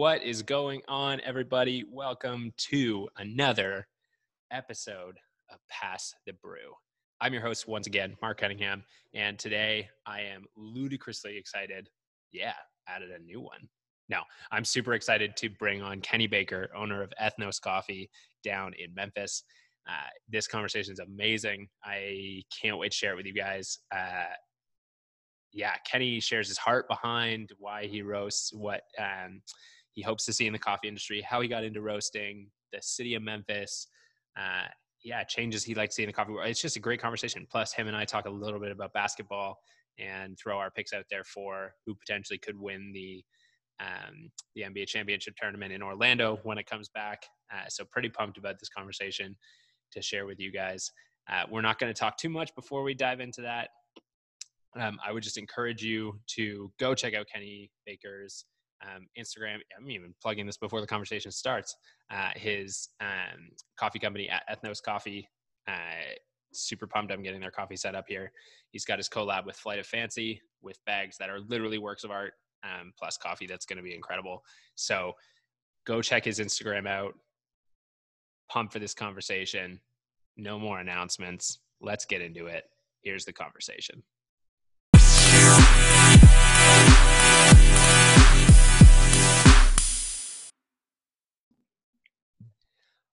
What is going on, everybody? Welcome to another episode of Pass the Brew. I'm your host once again, Mark Cunningham, and today I am ludicrously excited. Yeah, added a new one. Now, I'm super excited to bring on Kenny Baker, owner of Ethnos Coffee down in Memphis. Uh, this conversation is amazing. I can't wait to share it with you guys. Uh, yeah, Kenny shares his heart behind why he roasts, what um, he hopes to see in the coffee industry, how he got into roasting, the city of Memphis. Uh, yeah, changes he likes seeing in the coffee world. It's just a great conversation. Plus, him and I talk a little bit about basketball and throw our picks out there for who potentially could win the um, the NBA championship tournament in Orlando when it comes back. Uh, so pretty pumped about this conversation to share with you guys. Uh, we're not going to talk too much before we dive into that. Um, I would just encourage you to go check out Kenny Baker's um, Instagram. I'm even plugging this before the conversation starts. Uh, his um, coffee company Ethnos Coffee. Uh, super pumped I'm getting their coffee set up here. He's got his collab with Flight of Fancy with bags that are literally works of art, um, plus coffee that's going to be incredible. So go check his Instagram out. Pump for this conversation. No more announcements. Let's get into it. Here's the conversation.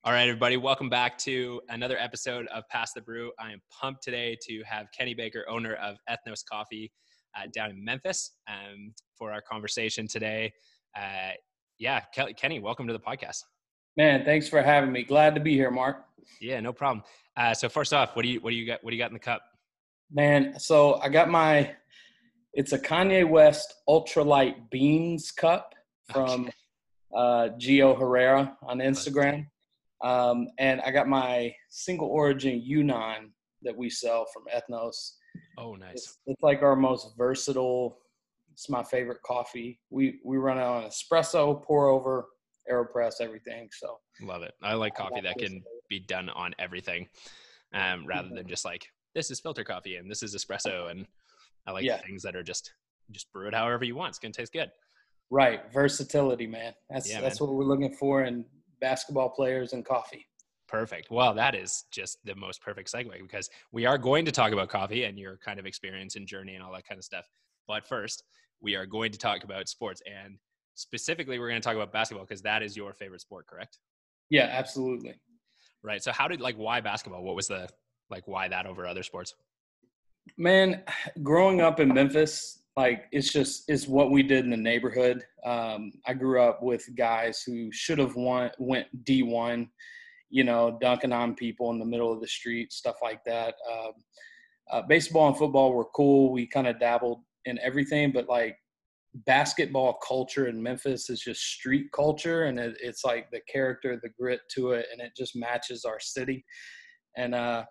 All right, everybody, welcome back to another episode of Pass the Brew. I am pumped today to have Kenny Baker, owner of Ethnos Coffee uh, down in Memphis, um, for our conversation today. Uh, yeah, Ke- Kenny, welcome to the podcast. Man, thanks for having me. Glad to be here, Mark. Yeah, no problem. Uh, so first off, what do you what do you got? What do you got in the cup? Man, so I got my. It's a Kanye West Ultralight Beans cup from okay. uh, Gio Herrera on Instagram. Um, and I got my single origin Yunnan that we sell from Ethnos. Oh, nice. It's, it's, like our most versatile. It's my favorite coffee. We we run it on espresso, pour over, aeropress, everything. So love it. I like coffee that can be done on everything, um, rather than just like this is filter coffee and this is espresso, and I like yeah. things that are just just brew it however you want. It's gonna taste good. Right, versatility, man. That's yeah, that's man. what we're looking for, and basketball players and coffee. Perfect. Well, that is just the most perfect segue because we are going to talk about coffee and your kind of experience and journey and all that kind of stuff. But first, we are going to talk about sports and specifically we're going to talk about basketball because that is your favorite sport, correct? Yeah, absolutely. Right. So how did like why basketball? What was the like why that over other sports? Man, growing up in Memphis, like it's just it's what we did in the neighborhood. Um, I grew up with guys who should have won went D one, you know, dunking on people in the middle of the street, stuff like that. Um, uh, baseball and football were cool. We kind of dabbled in everything, but like basketball culture in Memphis is just street culture, and it, it's like the character, the grit to it, and it just matches our city. And uh,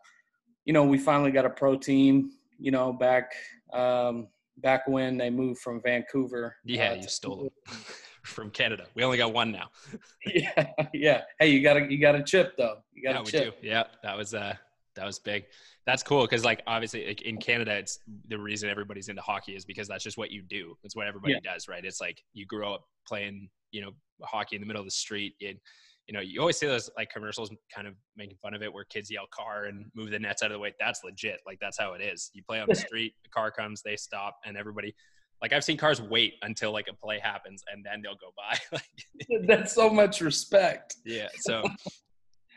you know, we finally got a pro team. You know, back um, back when they moved from Vancouver. Yeah, uh, you stole them from Canada. We only got one now. yeah, yeah. Hey, you got a you got a chip though. You got yeah, a chip. Yeah, that was uh that was big. That's cool because like obviously like, in Canada, it's the reason everybody's into hockey is because that's just what you do. It's what everybody yeah. does, right? It's like you grow up playing, you know, hockey in the middle of the street. And you know, you always see those like commercials kind of making fun of it where kids yell car and move the nets out of the way. That's legit. Like that's how it is. You play on the street, the car comes, they stop, and everybody like I've seen cars wait until like a play happens and then they'll go by. that's so much respect. Yeah. So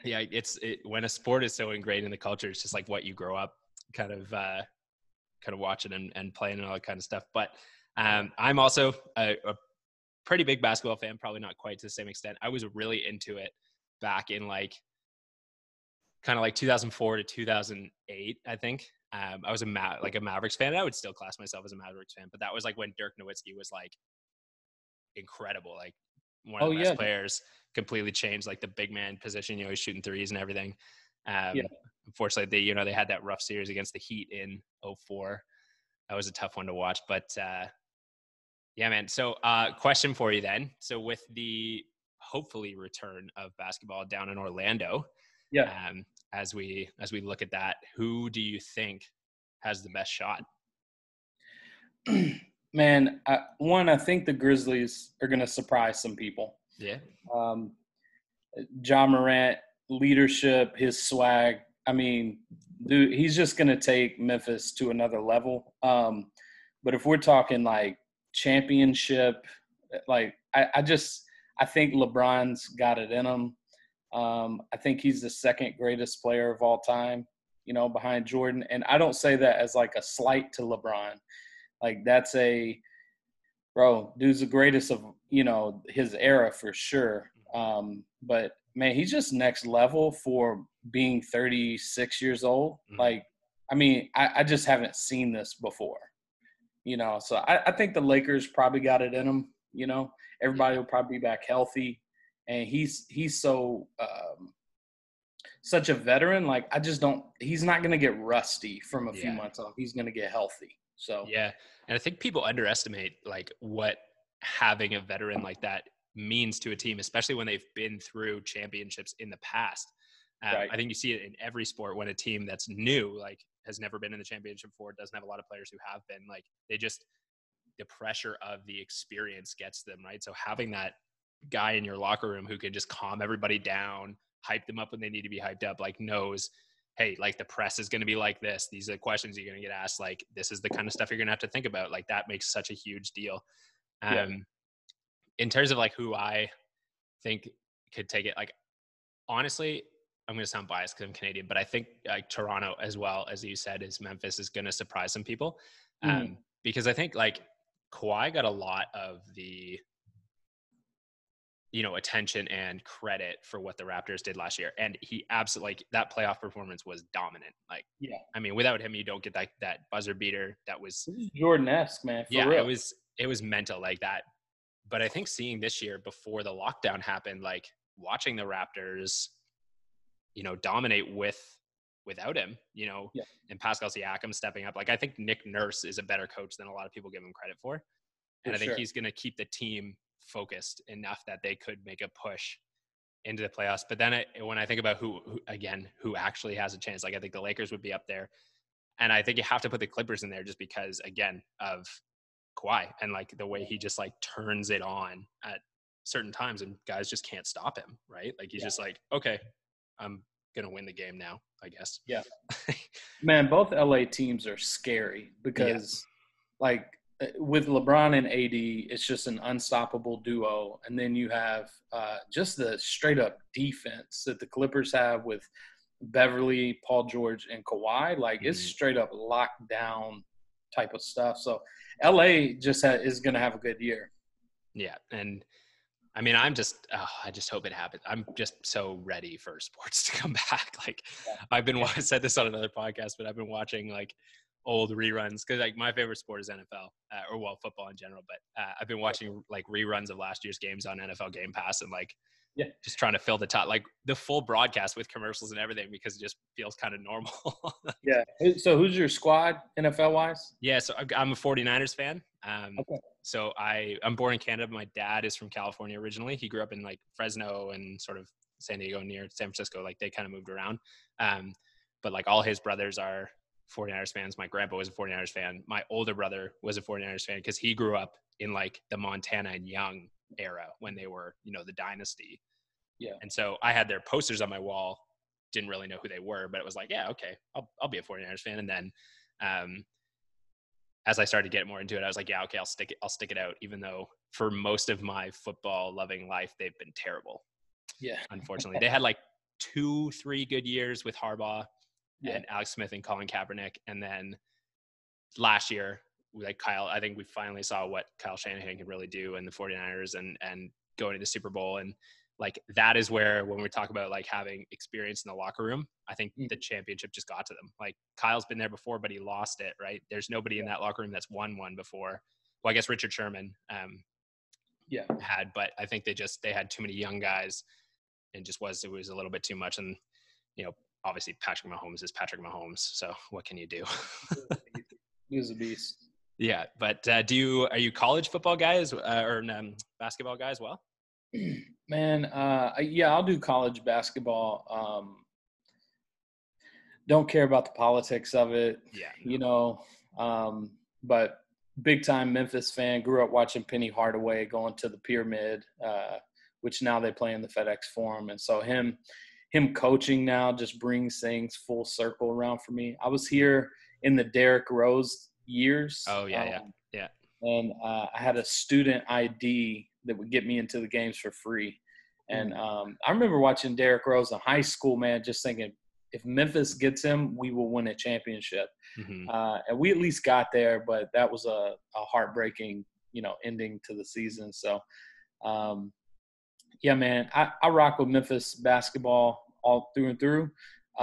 yeah, it's it, when a sport is so ingrained in the culture, it's just like what you grow up kind of uh kind of watching and, and playing and all that kind of stuff. But um, I'm also a, a pretty big basketball fan, probably not quite to the same extent. I was really into it back in like kind of like 2004 to 2008, I think. Um, I was a Ma- like a Mavericks fan. I would still class myself as a Mavericks fan, but that was like when Dirk Nowitzki was like incredible, like one of oh, the best yeah. players. Completely changed like the big man position. You know, he's shooting threes and everything. Um, yeah. Unfortunately, they you know they had that rough series against the Heat in 04. That was a tough one to watch, but uh, yeah, man. So, uh, question for you then. So, with the hopefully return of basketball down in Orlando, yeah. Um, as we as we look at that, who do you think has the best shot? man, I, one, I think the Grizzlies are going to surprise some people. Yeah. Um, Ja Morant, leadership, his swag. I mean, dude, he's just going to take Memphis to another level. Um, but if we're talking like championship, like I, I just I think LeBron's got it in him. Um, I think he's the second greatest player of all time, you know, behind Jordan. And I don't say that as like a slight to LeBron. Like that's a bro, dude's the greatest of you know his era for sure. Um, but man, he's just next level for being 36 years old. Mm-hmm. Like, I mean, I, I, just haven't seen this before. You know, so I, I think the Lakers probably got it in them. You know, everybody will probably be back healthy, and he's he's so um, such a veteran. Like, I just don't. He's not going to get rusty from a yeah. few months off. He's going to get healthy. So yeah, and I think people underestimate like what having a veteran like that means to a team, especially when they've been through championships in the past. Um, right. I think you see it in every sport when a team that's new, like has never been in the championship before, doesn't have a lot of players who have been, like they just the pressure of the experience gets them right. So having that guy in your locker room who can just calm everybody down, hype them up when they need to be hyped up, like knows hey, like the press is going to be like this. These are the questions you're going to get asked. Like this is the kind of stuff you're going to have to think about. Like that makes such a huge deal. Um, yeah. In terms of like who I think could take it, like honestly, I'm going to sound biased because I'm Canadian, but I think like Toronto as well as you said is Memphis is going to surprise some people, um, mm. because I think like Kawhi got a lot of the you know attention and credit for what the Raptors did last year, and he absolutely like that playoff performance was dominant. Like, yeah, I mean, without him, you don't get that that buzzer beater. That was Jordan-esque, man. yeah, real. it was it was mental like that. But I think seeing this year before the lockdown happened, like watching the Raptors, you know, dominate with without him, you know, yeah. and Pascal Siakam stepping up. Like I think Nick Nurse is a better coach than a lot of people give him credit for. And for I think sure. he's going to keep the team focused enough that they could make a push into the playoffs. But then uh, when I think about who, who, again, who actually has a chance, like I think the Lakers would be up there. And I think you have to put the Clippers in there just because, again, of Kawhi and like the way he just like turns it on at certain times and guys just can't stop him, right? Like he's yeah. just like, okay, I'm gonna win the game now, I guess. Yeah. Man, both LA teams are scary because yeah. like uh, with LeBron and AD, it's just an unstoppable duo. And then you have uh, just the straight up defense that the Clippers have with Beverley, Paul George, and Kawhi. Like mm-hmm. it's straight up lockdown type of stuff. So LA just ha- is going to have a good year. Yeah, and I mean, I'm just, oh, I just hope it happens. I'm just so ready for sports to come back. Like, yeah. I've been, I said this on another podcast, but I've been watching like old reruns because like my favorite sport is NFL uh, or well football in general. But uh, I've been watching like reruns of last year's games on NFL Game Pass and like yeah, just trying to fill the top like the full broadcast with commercials and everything because it just feels kind of normal. yeah. So who's your squad NFL wise? Yeah, so I'm a 49ers fan. Um, okay. So I I'm born in Canada. My dad is from California originally. He grew up in like Fresno and sort of San Diego near San Francisco. Like they kind of moved around. Um, but like all his brothers are 49ers fans. My grandpa was a 49ers fan. My older brother was a 49ers fan because he grew up in like the Montana and Young era when they were, you know, the dynasty. Yeah. And so I had their posters on my wall. Didn't really know who they were, but it was like, yeah, okay, I'll I'll be a 49ers fan. And then um as I started to get more into it, I was like, yeah, okay, I'll stick it, I'll stick it out, even though for most of my football loving life, they've been terrible. Yeah. Unfortunately. they had like two, three good years with Harbaugh yeah. and Alex Smith and Colin Kaepernick. And then last year, like Kyle, I think we finally saw what Kyle Shanahan can really do in the 49ers and, and going to the Super Bowl. And like, that is where, when we talk about like having experience in the locker room, I think mm-hmm. the championship just got to them. Like Kyle's been there before, but he lost it, right? There's nobody in that locker room that's won one before. Well, I guess Richard Sherman, um, yeah, had, but I think they just, they had too many young guys and just was, it was a little bit too much. And, you know, obviously Patrick Mahomes is Patrick Mahomes. So what can you do? He's a beast. Yeah, but uh, do you are you college football guys uh, or um, basketball guys? Well, man, uh, yeah, I'll do college basketball. Um, don't care about the politics of it. Yeah, you know, um, but big time Memphis fan. Grew up watching Penny Hardaway going to the Pyramid, uh, which now they play in the FedEx Forum, and so him him coaching now just brings things full circle around for me. I was here in the Derrick Rose years. Oh yeah, um, yeah, yeah. And uh, I had a student ID that would get me into the games for free. And mm. um, I remember watching Derrick Rose in high school, man, just thinking if Memphis gets him, we will win a championship. Mm-hmm. Uh, and we at least got there, but that was a, a heartbreaking, you know, ending to the season. So, um, yeah, man, I, I rock with Memphis basketball all through and through.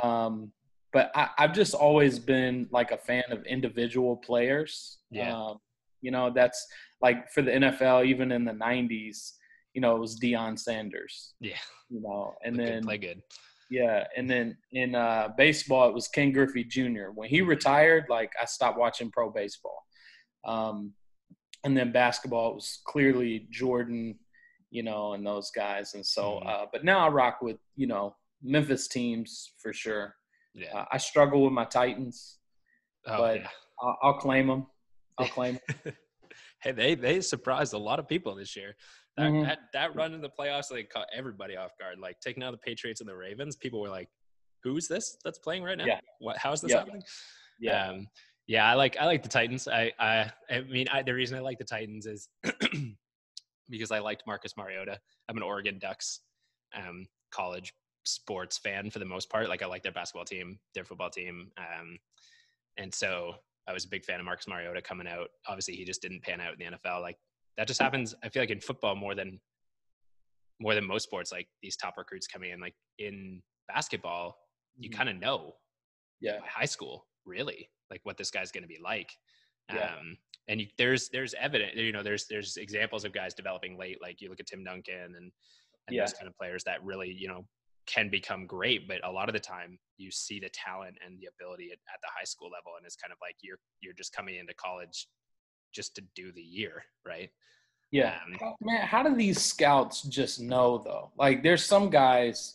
Um, but I, have just always been like a fan of individual players. Yeah. Um, you know, that's like for the NFL, even in the '90s, you know, it was Deion Sanders. Yeah. You know, and then play good. Yeah, and then in uh, baseball, it was Ken Griffey Jr. When he retired, like I stopped watching pro baseball. Um, and then basketball, it was clearly Jordan, you know, and those guys. And so, mm-hmm. uh, but now I rock with you know Memphis teams for sure. Yeah, uh, I struggle with my Titans, oh, but yeah. I'll, I'll, claim them. I'll claim. Hey, they they surprised a lot of people this year. That, mm-hmm. that that run in the playoffs, they caught everybody off guard. Like taking out the Patriots and the Ravens, people were like, "Who's this that's playing right now? Yeah. What? How is this yeah. happening?" Yeah. Um, yeah, I like I like the Titans. I I I mean, I, the reason I like the Titans is because I liked Marcus Mariota. I'm an Oregon Ducks um, college sports fan for the most part. Like I like their basketball team, their football team, um, and so I was a big fan of Marcus Mariota coming out. Obviously, he just didn't pan out in the NFL. Like that just happens. I feel like in football more than more than most sports. Like these top recruits coming in. Like in basketball, you mm-hmm. kind of know, yeah, high school really like what this guy's going to be like. Yeah. Um, and you, there's there's evidence, you know, there's there's examples of guys developing late. Like you look at Tim Duncan and, and yeah. those kind of players that really you know can become great but a lot of the time you see the talent and the ability at, at, the high school level and it's kind of like you're you're just coming into college just to do the year right yeah um, how, man how do these scouts just know though like there's some guys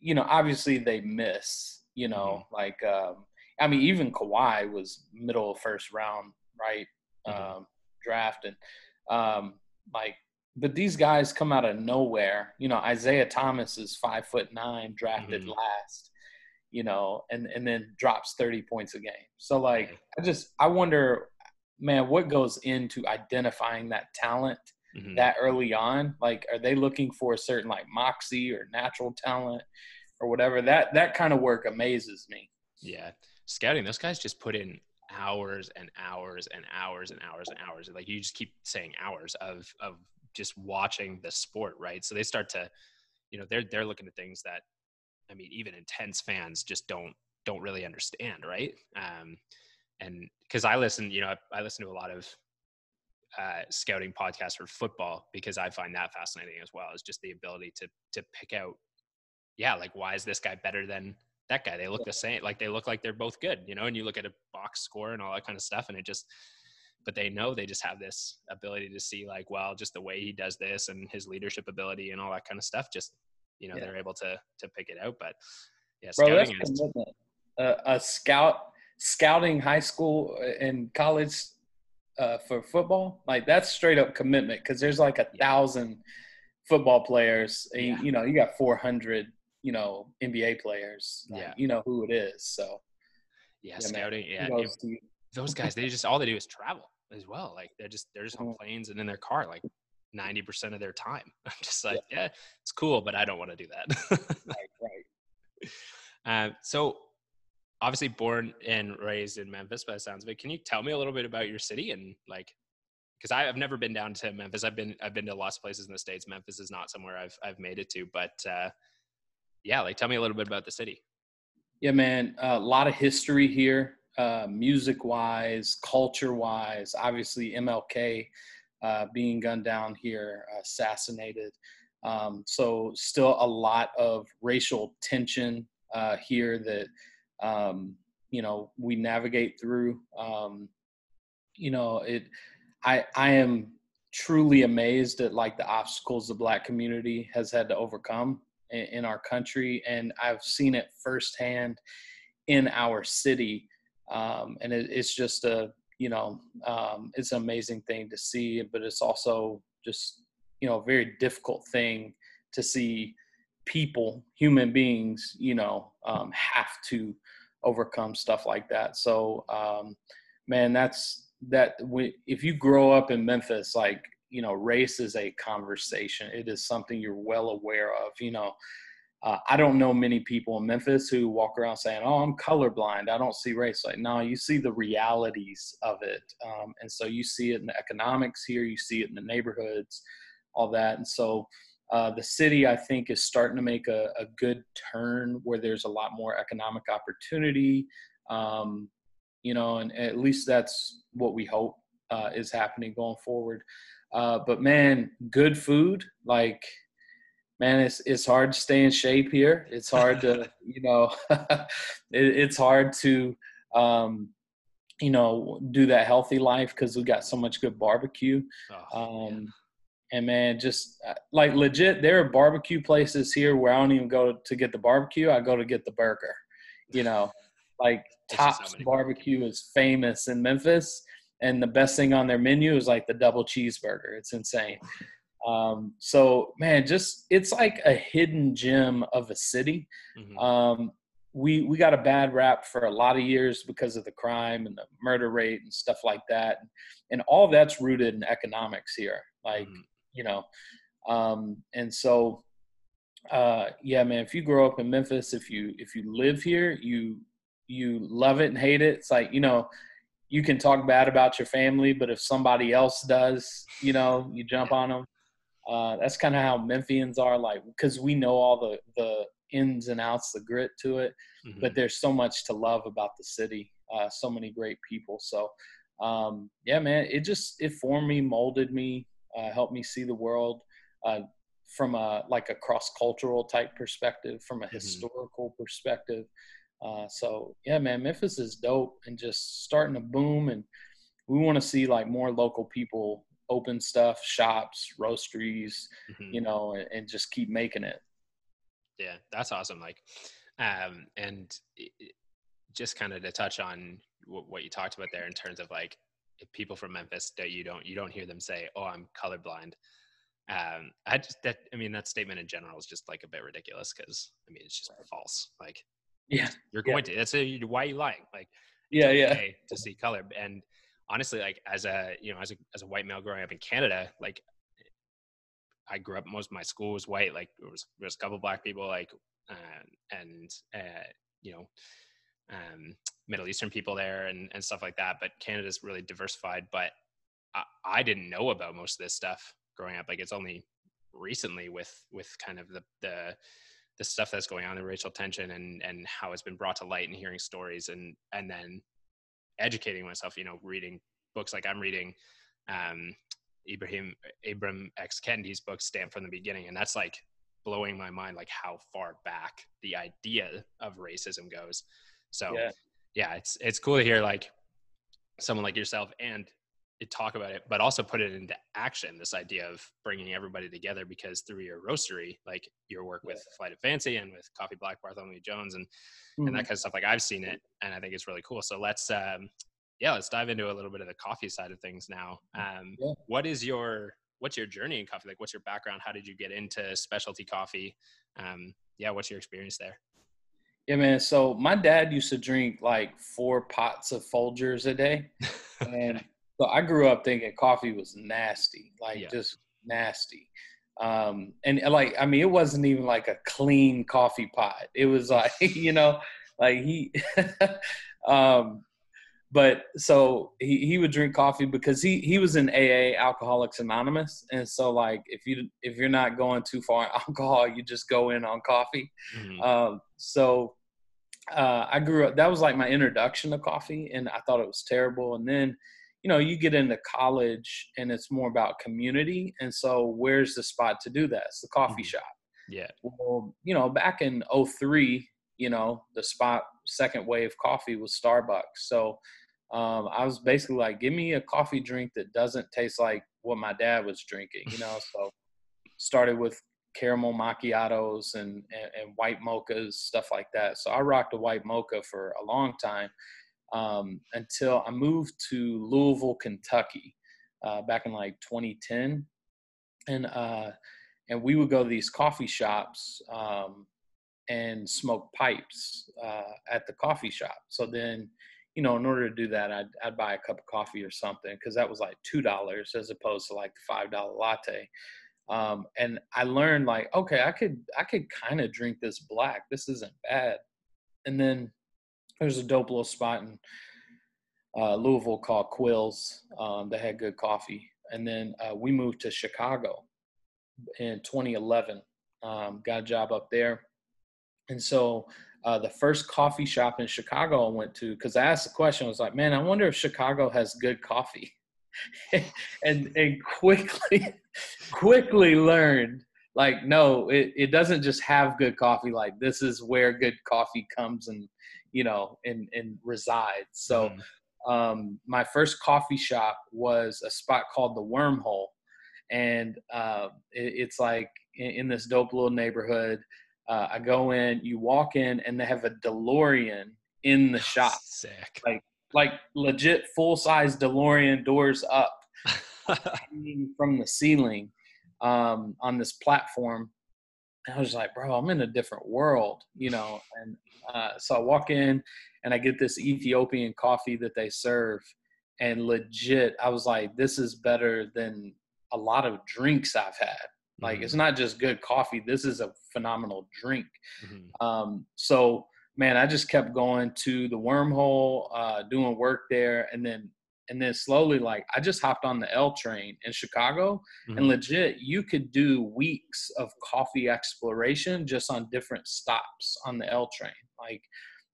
you know obviously they miss you know mm-hmm. like um i mean even Kawhi was middle first round right mm-hmm. um draft and um like but these guys come out of nowhere. You know, Isaiah Thomas is five foot nine, drafted mm-hmm. last. You know, and and then drops thirty points a game. So like, I just I wonder, man, what goes into identifying that talent mm-hmm. that early on? Like, are they looking for a certain like moxie or natural talent or whatever? That that kind of work amazes me. Yeah, scouting. Those guys just put in hours and hours and hours and hours and hours. Like you just keep saying hours of of just watching the sport, right? So they start to, you know, they're they're looking at things that, I mean, even intense fans just don't don't really understand, right? Um, and because I listen, you know, I, I, listen to a lot of uh, scouting podcasts for football because I find that fascinating as well. Is just the ability to to pick out, yeah, like why is this guy better than that guy? They look the same, like they look like they're both good, you know. And you look at a box score and all that kind of stuff, and it just but they know they just have this ability to see like well just the way he does this and his leadership ability and all that kind of stuff just you know yeah. they're able to to pick it out. But yeah Bro, scouting is, uh, a scout scouting high school and college uh, for football like that's straight up commitment because there's like a yeah. thousand football players yeah. you know you got 400 you know nba players like, yeah. you know who it is so. Yeah, scouting yeah those guys they just all they do is travel as well. Like they're just they're just on mm-hmm. planes and in their car like ninety percent of their time. I'm just like, yeah. yeah. it's cool, but I don't want to do that. right, right. Uh, so obviously born and raised in Memphis by the sounds of it. Can you tell me a little bit about your city and like because I've never been down to Memphis. I've been I've been to lots of places in the states. Memphis is not somewhere I've I've made it to, but uh, yeah, like tell me a little bit about the city. Yeah, man, a lot of history here uh, music wise, culture wise. Obviously, MLK uh, being gunned down here, assassinated. Um, so, still a lot of racial tension uh, here that um, you know we navigate through. Um, you know, it. I I am truly amazed at like the obstacles the Black community has had to overcome in, in our country, and I've seen it firsthand in our city um, and it, it's just a you know, um, it's an amazing thing to see, but it's also just, you know, a very difficult thing to see people, human beings, you know, um, have to overcome stuff like that. So, um, man, that's that. We, if you grow up in Memphis, like you know, race is a conversation. It is something you're well aware of. You know, uh, I don't know many people in Memphis who walk around saying, "Oh, I'm colorblind. I don't see race." Like, no, you see the realities of it, um, and so you see it in the economics here. You see it in the neighborhoods, all that, and so uh, the city, I think, is starting to make a, a, good turn where there's a lot more economic opportunity. Um, you know, and at least that's what we hope uh, is happening going forward. Uh, but man, good food, like man, it's it's hard to stay in shape here. It's hard to, you know, it, it's hard to, um, you know, do that healthy life because we got so much good barbecue. Oh, um, and man, just uh, like legit, there are barbecue places here where I don't even go to get the barbecue. I go to get the burger. You know, like Tops Barbecue is famous in Memphis, and the best thing on their menu is like the double cheeseburger. It's insane. Um, so man, just it's like a hidden gem of a city. Mm-hmm. Um, we we got a bad rap for a lot of years because of the crime and the murder rate and stuff like that, and all that's rooted in economics here. Like mm-hmm you know. Um, and so, uh, yeah, man, if you grow up in Memphis, if you if you live here, you you love it and hate it. It's like you know, you can talk bad about your family, but if somebody else does, you know, you jump on them. Uh, that's kind of how Memphians are, like because we know all the the ins and outs, the grit to it. Mm-hmm. But there's so much to love about the city. Uh, so many great people. So, um, yeah, man, it just it formed me, molded me, uh, helped me see the world uh, from a like a cross cultural type perspective, from a mm-hmm. historical perspective. Uh, so yeah, man, Memphis is dope and just starting to boom, and we want to see like more local people open stuff, shops, roasteries, mm-hmm. you know, and, and, just keep making it. Yeah, that's awesome. Like, um, and it, just kind of to touch on what you talked about there in terms of like people from Memphis that you don't you don't hear them say, "Oh, I'm colorblind." Um, I just that I mean that statement in general is just like a bit ridiculous because I mean it's just false. Like, yeah, you're going yeah. to. That's a, why are you lying. Like, yeah, yeah, to see color and honestly, like as a you know as a as a white male growing up in Canada, like I grew up. Most of my school was white. Like there was there was a couple black people. Like uh, and uh, you know um, Middle Eastern people there and, and stuff like that. But Canada's really diversified. But I, I, didn't know about most of this stuff growing up. Like it's only recently with with kind of the the the stuff that's going on, the racial tension, and and how it's been brought to light, and hearing stories, and and then educating myself. You know, reading books like I'm reading. Um, Ibrahim Ibram X Kendi's book Stamped from the Beginning, and that's like blowing my mind, like how far back the idea of racism goes. So yeah. yeah, it's it's cool to hear like someone like yourself and talk about it, but also put it into action. This idea of bringing everybody together because through your roastery, like your work with Flight of Fancy and with Coffee Black Bartholomew Jones and mm-hmm. and that mm-hmm. kind of stuff. Like I've seen it, and I think it's really cool. So let's um, yeah, let's dive into a little bit of the coffee side of things now. Um, yeah. What is your what's your journey in coffee? Like, what's your background? How did you get into specialty coffee? Um, yeah, what's your experience there? Yeah, man. So my dad used to drink like four pots of Folgers a day, and so I grew up thinking coffee was nasty, like yeah. just nasty. Um, and like, I mean, it wasn't even like a clean coffee pot. It was like, you know, like he, um, but so he, he would drink coffee because he, he was in AA Alcoholics Anonymous. And so like, if you, if you're not going too far in alcohol, you just go in on coffee. Mm-hmm. Um, so uh, I grew up, that was like my introduction to coffee and I thought it was terrible. And then, you know, you get into college and it's more about community. And so where's the spot to do that? It's the coffee mm-hmm. shop. Yeah. Well, you know, back in 03, you know, the spot second wave coffee was Starbucks. So um, I was basically like, give me a coffee drink that doesn't taste like what my dad was drinking, you know. so started with caramel macchiatos and, and, and, white mochas, stuff like that. So I rocked a white mocha for a long time. Um, until I moved to Louisville, Kentucky, uh, back in like 2010, and uh, and we would go to these coffee shops um, and smoke pipes uh, at the coffee shop. So then, you know, in order to do that, I'd, I'd buy a cup of coffee or something because that was like two dollars as opposed to like the five dollar latte. Um, and I learned like, okay, I could I could kind of drink this black. This isn't bad. And then there's a dope little spot in uh, Louisville called Quills um, that had good coffee. And then uh, we moved to Chicago in 2011. Um, got a job up there. And so uh, the first coffee shop in Chicago I went to, because I asked the question, I was like, man, I wonder if Chicago has good coffee. and and quickly quickly learned like no it, it doesn't just have good coffee like this is where good coffee comes and you know and and resides so mm. um my first coffee shop was a spot called the wormhole and uh, it, it's like in, in, this dope little neighborhood. Uh, I go in, you walk in, and they have a DeLorean in the shop. Sick. Like like legit full size DeLorean doors up from the ceiling um, on this platform. I was like, bro, I'm in a different world, you know. And uh, so I walk in and I get this Ethiopian coffee that they serve. And legit, I was like, this is better than a lot of drinks I've had. Like mm-hmm. it's not just good coffee. This is a phenomenal drink. Mm-hmm. Um, so man, I just kept going to the wormhole, uh, doing work there, and then and then slowly like I just hopped on the L train in Chicago, mm-hmm. and legit you could do weeks of coffee exploration just on different stops on the L train. Like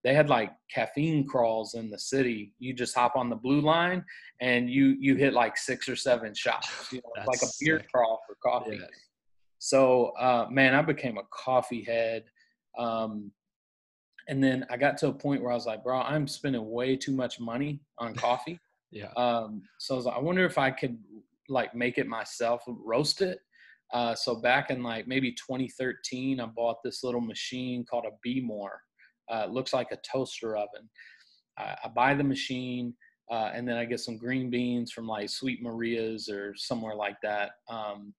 they had like caffeine crawls in the city. You just hop on the blue line and you you hit like six or seven shops You know, like a beer sick. crawl for coffee. Yeah. So uh, man, I became a coffee head. Um, and then I got to a point where I was like, bro, I'm spending way too much money on coffee. Yeah. Um, so I was like, I wonder if I could like make it myself, roast it. Uh, so back in like maybe 2013, I bought this little machine called a Behmor uh, looks like a toaster oven. I, I buy the machine, uh, and then I get some green beans from like Sweet Maria's or somewhere like that. Um,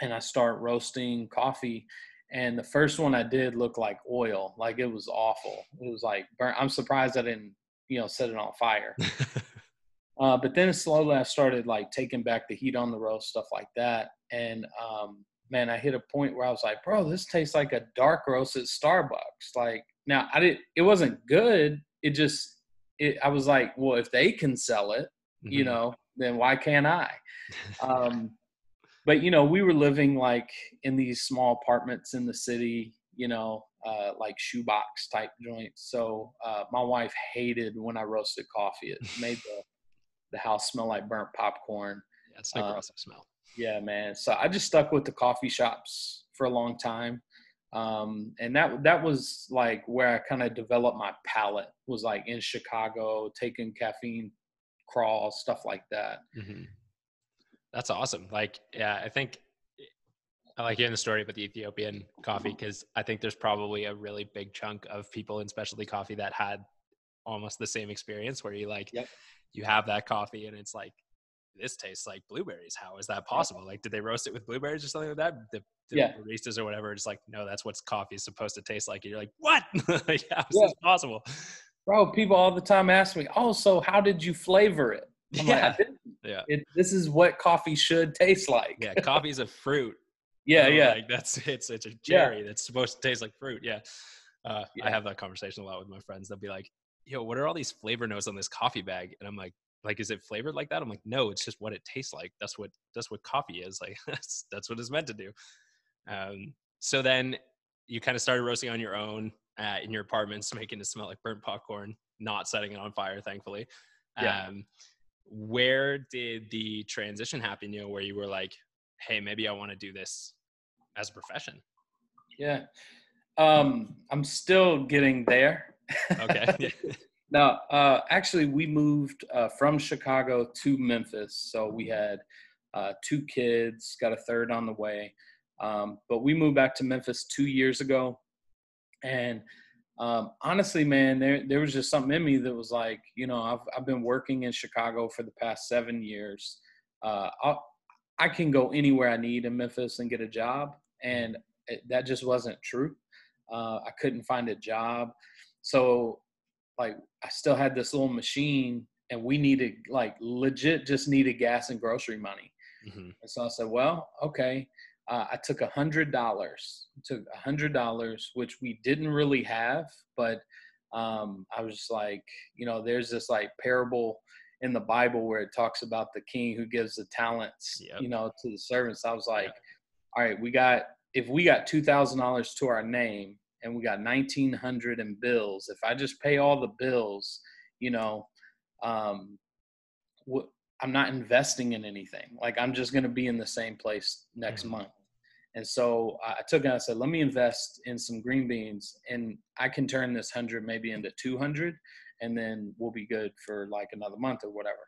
and I start roasting coffee. And the first one I did looked like oil, like it was awful. It was like burnt. I'm surprised I didn't, you know, set it on fire. uh, but then slowly I started like taking back the heat on the roast, stuff like that. And um, man, I hit a point where I was like, bro, this tastes like a dark roast at Starbucks. Like now I didn't, it wasn't good. It just it, I was like, well, if they can sell it, mm-hmm. you know, then why can't I? Um, but you know, we were living like in these small apartments in the city, you know, uh, like shoebox type joints. So uh, my wife hated when I roasted coffee. It made the the house smell like burnt popcorn. Yeah, it's like uh, smell. Yeah, man. So I just stuck with the coffee shops for a long time um, and that that was like where I kind of developed my palate was like in Chicago, taking caffeine crawls, stuff like that. Mm-hmm. That's awesome. Like, yeah, I think I like hearing the story about the Ethiopian coffee because I think there's probably a really big chunk of people in specialty coffee that had almost the same experience where you like yep. You have that coffee and it's like this tastes like blueberries. How is that possible? Like, did they roast it with blueberries or something like that? The, the yeah. baristas or whatever, just like, no, that's what coffee is supposed to taste like. And you're like, what? like, how is yeah. this possible? Bro, people all the time ask me, oh, so how did you flavor it? I'm yeah. Like, yeah. It, this is what coffee should taste like. yeah. Coffee is a fruit. yeah. You know, yeah. Like that's, it's, it's a cherry yeah. that's supposed to taste like fruit. Yeah. Uh, yeah. I have that conversation a lot with my friends. They'll be like, yo, what are all these flavor notes on this coffee bag? And I'm like, like is it flavored like that? I'm like no it's just what it tastes like. That's what that's what coffee is. Like that's that's what it's meant to do. Um, so then you kind of started roasting on your own uh, in your apartments making it smell like burnt popcorn not setting it on fire thankfully. Yeah. Um, where did the transition happen you know where you were like hey maybe i want to do this as a profession? Yeah. Um, i'm still getting there okay No, uh, actually, we moved uh, from Chicago to Memphis. So we had uh, two kids, got a third on the way. Um, but we moved back to Memphis two years ago. And um, honestly, man, there there was just something in me that was like, you know, I've I've been working in Chicago for the past seven years. Uh, I'll, I can go anywhere I need in Memphis and get a job, and it, that just wasn't true. Uh, I couldn't find a job, so like I still had this little machine, and we needed like legit just needed gas and grocery money. Mm-hmm. And so I said, well, okay uh, I took a hundred dollars. Took a hundred dollars, which we didn't really have, but um, I was just like, you know, there's this like parable in the Bible where it talks about the king who gives the talents, yep. you know, to the servants. I was like, yep. all right, we got if we got two thousand dollars to our name and we got nineteen hundred in bills. If I just pay all the bills, you know, um, what I'm not investing in anything. Like I'm just going to be in the same place next mm-hmm. month. And so I took it and I said, let me invest in some green beans and I can turn this 100 maybe into 200 and then we'll be good for like another month or whatever.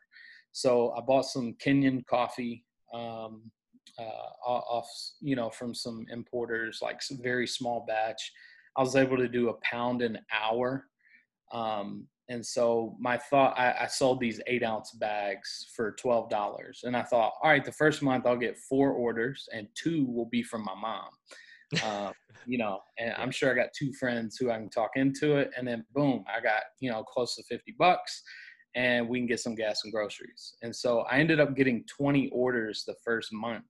So I bought some Kenyan coffee um, uh, off, you know, from some importers, like some very small batch. I was able to do a pound an hour. Um, and so my thought, I, I, sold these eight ounce bags for twelve dollars, and I thought, all right, the first month I'll get four orders, and two will be from my mom. Uh, you know, and I'm sure I got two friends who I can talk into it, and then boom, I got you know close to fifty bucks, and we can get some gas and groceries. And so I ended up getting twenty orders the first month.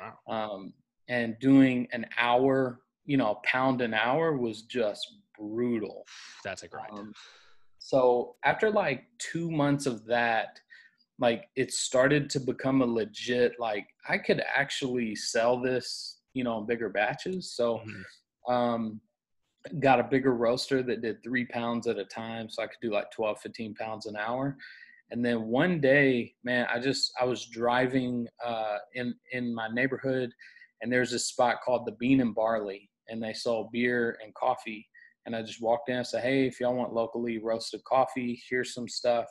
Wow. Um, and doing an hour, you know, pound an hour was just brutal. That's a grind. Um, so after like two months of that, like it started to become a legit like I could actually sell this, you know, in bigger batches. So mm-hmm. um got a bigger roaster that did three pounds at a time. So I could do like 12, 15 pounds an hour. And then one day, man, I just I was driving uh in in my neighborhood and there's this spot called the Bean and Barley and they sell beer and coffee and I just walked in and said, Hey, if y'all want locally roasted coffee, here's some stuff.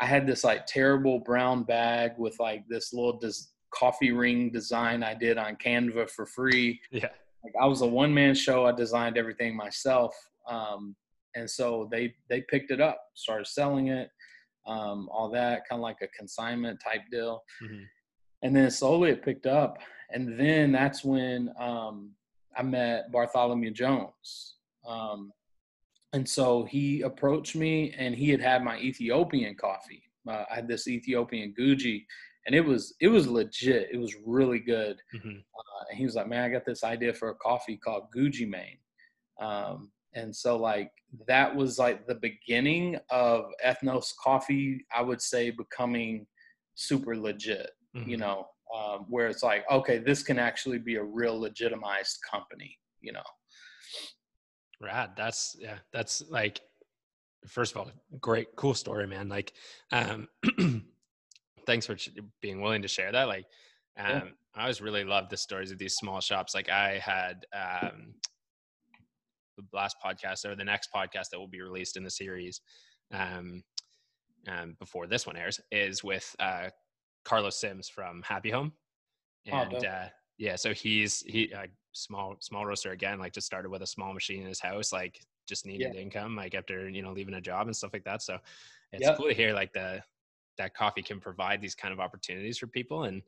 I had this like terrible brown bag with like this little des- coffee ring design I did on Canva for free. Yeah. Like I was a one man show. I designed everything myself. Um, and so they, they picked it up, started selling it, um, all that kind of like a consignment type deal. Mm-hmm. And then slowly it picked up. And then that's when, um, I met Bartholomew Jones. Um, and so he approached me and he had had my Ethiopian coffee. Uh, I had this Ethiopian Guji and it was, it was legit. It was really good. Mm-hmm. Uh, and he was like, man, I got this idea for a coffee called Guji Mane. Um, and so like that was like the beginning of ethnos coffee i would say becoming super legit mm-hmm. you know um, where it's like okay this can actually be a real legitimized company you know Rad. That's yeah. That's like, first of all, great, cool story, man. Like, um, thanks for being willing to share that. Like, um, yeah. I always really love the stories of these small shops. Like, I had um, the last podcast or the next podcast that will be released in the series, um, um, before this one airs, is with uh, Carlos Sims from Happy Home, oh, and oh, uh, yeah, so he's he uh, small small roaster again like just started with a small machine in his house like just needed yeah. income like after you know leaving a job and stuff like that. So it's yep. cool to hear like the that coffee can provide these kind of opportunities for people and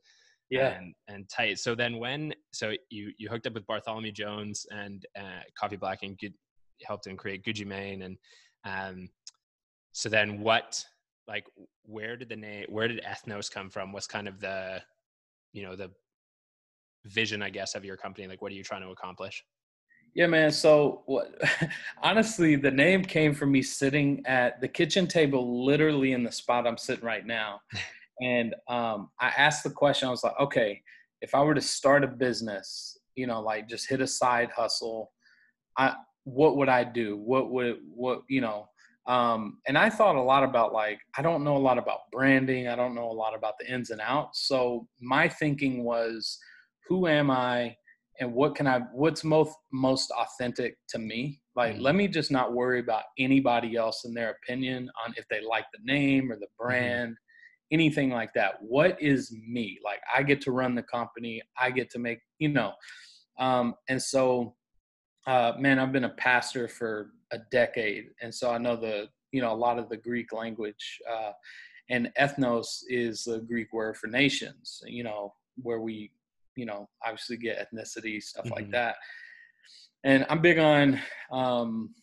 yeah. and, and tight. So then when so you you hooked up with bartholomew jones and uh, coffee black and good helped him create guji mane and um so then what like where did the name where did ethnos come from what's kind of the you know the vision, I guess, of your company? Like, what are you trying to accomplish? Yeah, man. So, what, honestly, the name came from me sitting at the kitchen table, literally in the spot I'm sitting right now. and um, I asked the question. I was like, okay, if I were to start a business, you know, like just hit a side hustle, I what would I do? What would what you know? Um, and I thought a lot about like I don't know a lot about branding. I don't know a lot about the ins and outs. So my thinking was who am I and what can I what's most most authentic to me? Like mm-hmm. let me just not worry about anybody else and their opinion on if they like the name or the mm-hmm. brand, mm-hmm. anything like that. What is me? Like I get to run the company, I get to make, you know. Um, and so uh, man, I've been a pastor for a decade, and so I know the you know a lot of the Greek language. Uh, and ethnos is the Greek word for nations. You know where we you know obviously get ethnicity stuff mm-hmm. like that. And I'm big on um,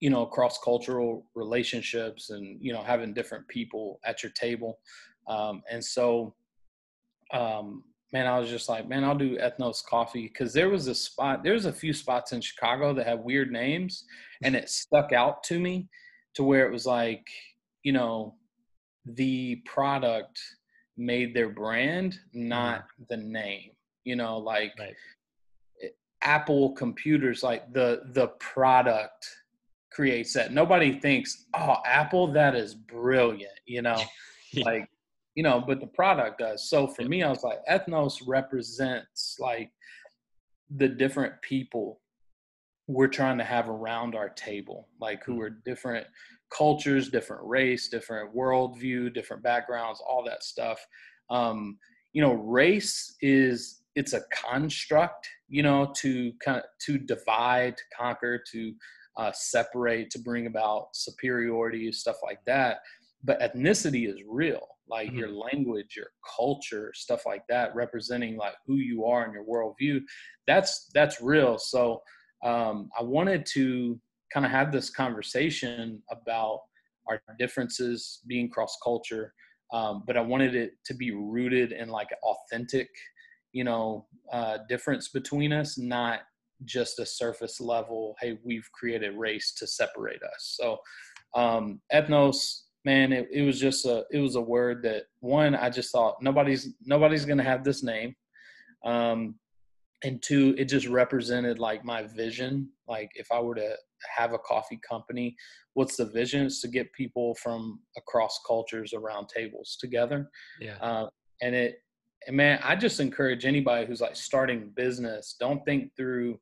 you know cross cultural relationships and you know having different people at your table. Um, and so um, man, I was just like, man, I'll do Ethnos Coffee because there was a spot, there was a few spots in Chicago that have weird names, and it stuck out to me to where it was like, you know, the product made their brand, not mm-hmm. the name. You know, like right. Apple computers, like the the product creates that. Nobody thinks, oh, Apple, that is brilliant. You know, yeah. like you know, but the product does. So for me, I was like, ethnos represents like the different people we're trying to have around our table, like who mm. are different cultures, different race, different worldview, different backgrounds, all that stuff. Um, you know, race is it's a construct, you know, to kind of to divide, to conquer, to uh, separate, to bring about superiority, stuff like that. But ethnicity is real like mm-hmm. your language, your culture, stuff like that, representing like who you are and your worldview. That's that's real. So um, I wanted to kind of have this conversation about our differences being cross culture, um, but I wanted it to be rooted in like authentic, you know, uh, difference between us, not just a surface level. Hey, we've created race to separate us. So um, ethnos man, it, it was just a it was a word that one I just thought nobody's nobody's gonna have this name, um, and two it just represented like my vision. Like if I were to have a coffee company, what's the vision? Is to get people from across cultures around tables together. Yeah. Uh, and it, and man, I just encourage anybody who's like starting business, don't think through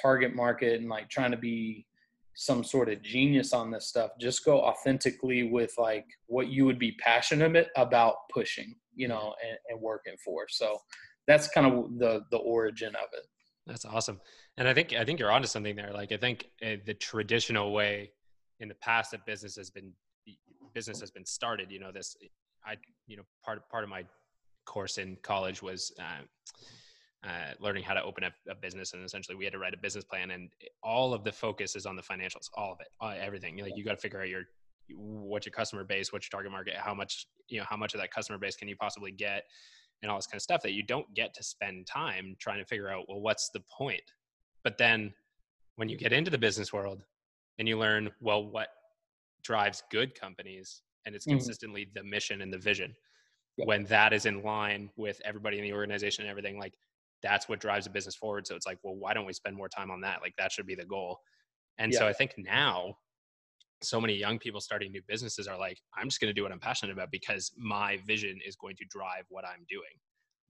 target market and like trying to be some sort of genius on this stuff just go authentically with like what you would be passionate about pushing you know and, and, working for. So that's kind of the the origin of it. That's awesome. And i think i think you're onto something there. Like i think uh, the traditional way in the past that business has been business has been started you know this i you know part part of my course in college was uh, uh, learning how to open a, a, business and essentially we had to write a business plan and all of the focus is on the financials all of it uh, everything. Like you got to figure out your what's your customer base what's your target market how much you know how much of that customer base can you possibly get and all this kind of stuff that you don't get to spend time trying to figure out well what's the point? But then when you get into the business world and you learn well what drives good companies and it's mm-hmm. consistently the mission and the vision when that is in line with everybody in the organization and everything like that's what drives a business forward. So it's like, well, why don't we spend more time on that? Like that should be the goal. And yeah. so I think now so many young people starting new businesses are like, I'm just going to do what I'm passionate about because my vision is going to drive what I'm doing.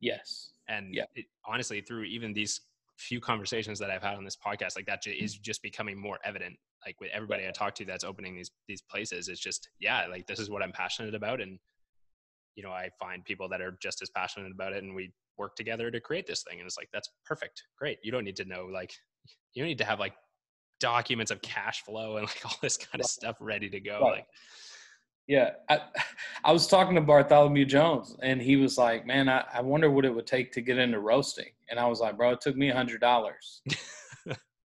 Yes. And yeah. It, honestly, through even these few conversations that I've had on this podcast, like that is just becoming more evident. Like with everybody I talk to that's opening these these places, it's just yeah, like this is what I'm passionate about, and you know I find people that are just as passionate about it, and we work together to create this thing and it's like that's perfect. Great. You don't need to know like you don't need to have like documents of cash flow and like all this kind of stuff ready to go right. like yeah. I, I was talking to bartholomew jones and he was like man I, I wonder what it would take to get into roasting. And i was like bro it took me a hundred dollars.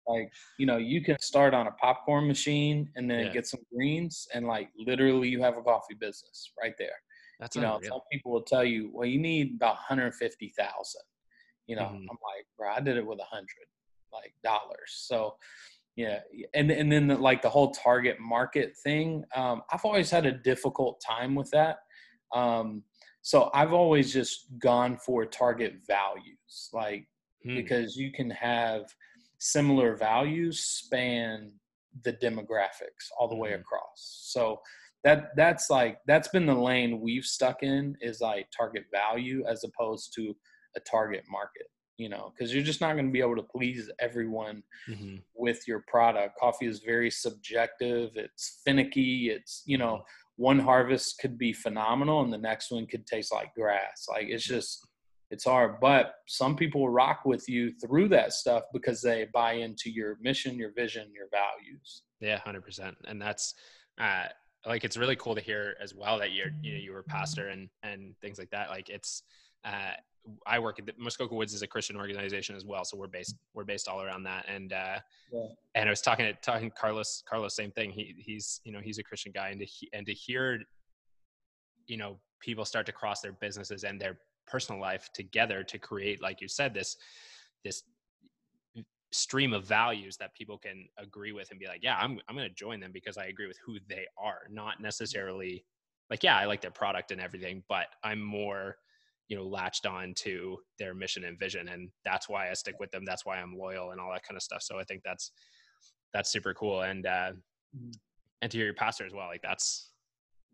Like you know you can start on a popcorn machine and then yeah. get some greens and like literally you have a coffee business right there that's you know, unreal. some people will tell you, well, you need about 150,000. You know, mm-hmm. I'm like, bro, I did it with a hundred like dollars. So, yeah, and and then the, like the whole target market thing, um, I've always had a difficult time with that. Um, so I've always just gone for target values, like hmm. because you can have similar values span the demographics all the way mm-hmm. across. So that that's like that's been the lane we've stuck in is like target value as opposed to a target market you know because you're just not going to be able to please everyone mm-hmm. with your product coffee is very subjective it's finicky it's you know mm-hmm. one harvest could be phenomenal and the next one could taste like grass like it's just it's hard. But some people rock with you through that stuff because they buy into your mission, your vision, your values. Yeah, hundred percent. And that's uh, like it's really cool to hear as well that you're you know you were a pastor and and things like that. Like it's uh, I work at the Muskoka Woods is a Christian organization as well, so we're based we're based all around that. And uh, yeah. and I was talking to talking to Carlos Carlos same thing. He he's you know he's a Christian guy, and to and to hear you know people start to cross their businesses and their personal life together to create, like you said, this this stream of values that people can agree with and be like, yeah, I'm I'm going to join them because I agree with who they are, not necessarily like yeah, I like their product and everything, but I'm more you know latched on to their mission and vision and that's why i stick with them that's why i'm loyal and all that kind of stuff so i think that's that's super cool and uh mm-hmm. and to hear your pastor as well like that's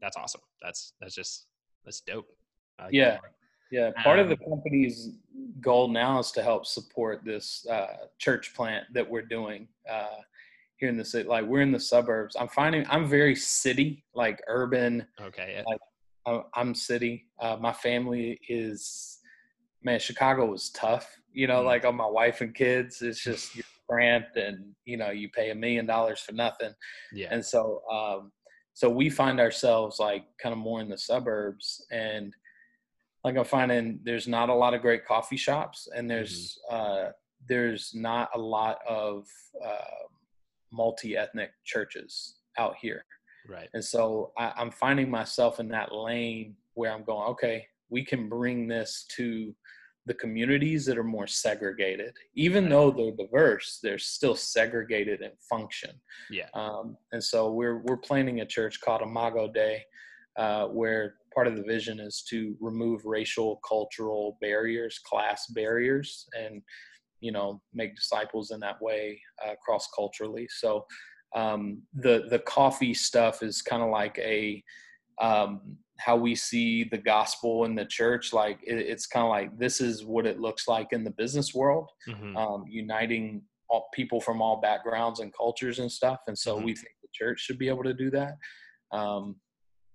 that's awesome that's that's just that's dope like yeah yeah part um, of the um, company's goal now is to help support this uh church plant that we're doing uh here in the city like we're in the suburbs i'm finding i'm very city like urban okay yeah. like I'm city. Uh, my family is, man, Chicago was tough. You know, mm like on my wife and kids, it's just you're cramped and, you know, you pay a million dollars for nothing. Yeah. And so, um, so we find ourselves like kind of more in the suburbs and like I'm finding there's not a lot of great coffee shops and there's, mm-hmm. uh, there's not a lot of, uh, multi-ethnic churches out here. Right. And so I, I'm finding myself in that lane where I'm going, okay, we can bring this to the communities that are more segregated. Even though they're diverse, they're still segregated in function. Yeah. Um, and so we're we're planning a church called Imago Dei uh, where part of the vision is to remove racial, cultural barriers, class barriers, and you know make disciples in that way uh, cross culturally. So um, the the coffee stuff is kind of like a um, how we see the gospel in the church. Like it, it's kind of like this is what it looks like in the business world, mm-hmm. um, uniting all, people from all backgrounds and cultures and stuff. And so mm-hmm. we think the church should be able to do that. Um,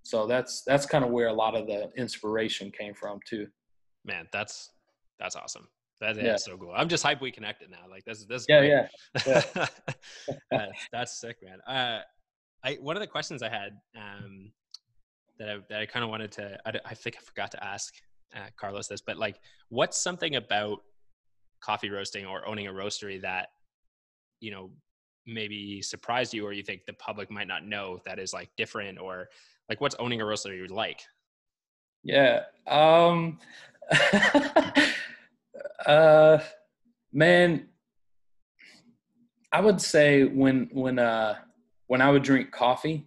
so that's that's kind of where a lot of the inspiration came from too. Man, that's that's awesome. That is yeah. so cool. I'm just hype we connected now. Like this, this. Yeah, yeah, yeah. that's sick, man. Uh, I one of the questions I had um, that I that I kind of wanted to. I, I, think I forgot to ask uh, Carlos this, but like, what's something about coffee roasting or owning a roastery that you know maybe surprised you, or you think the public might not know that is like different, or like what's owning a roastery like? Yeah. Um Uh, man, I would say when when uh when I would drink coffee,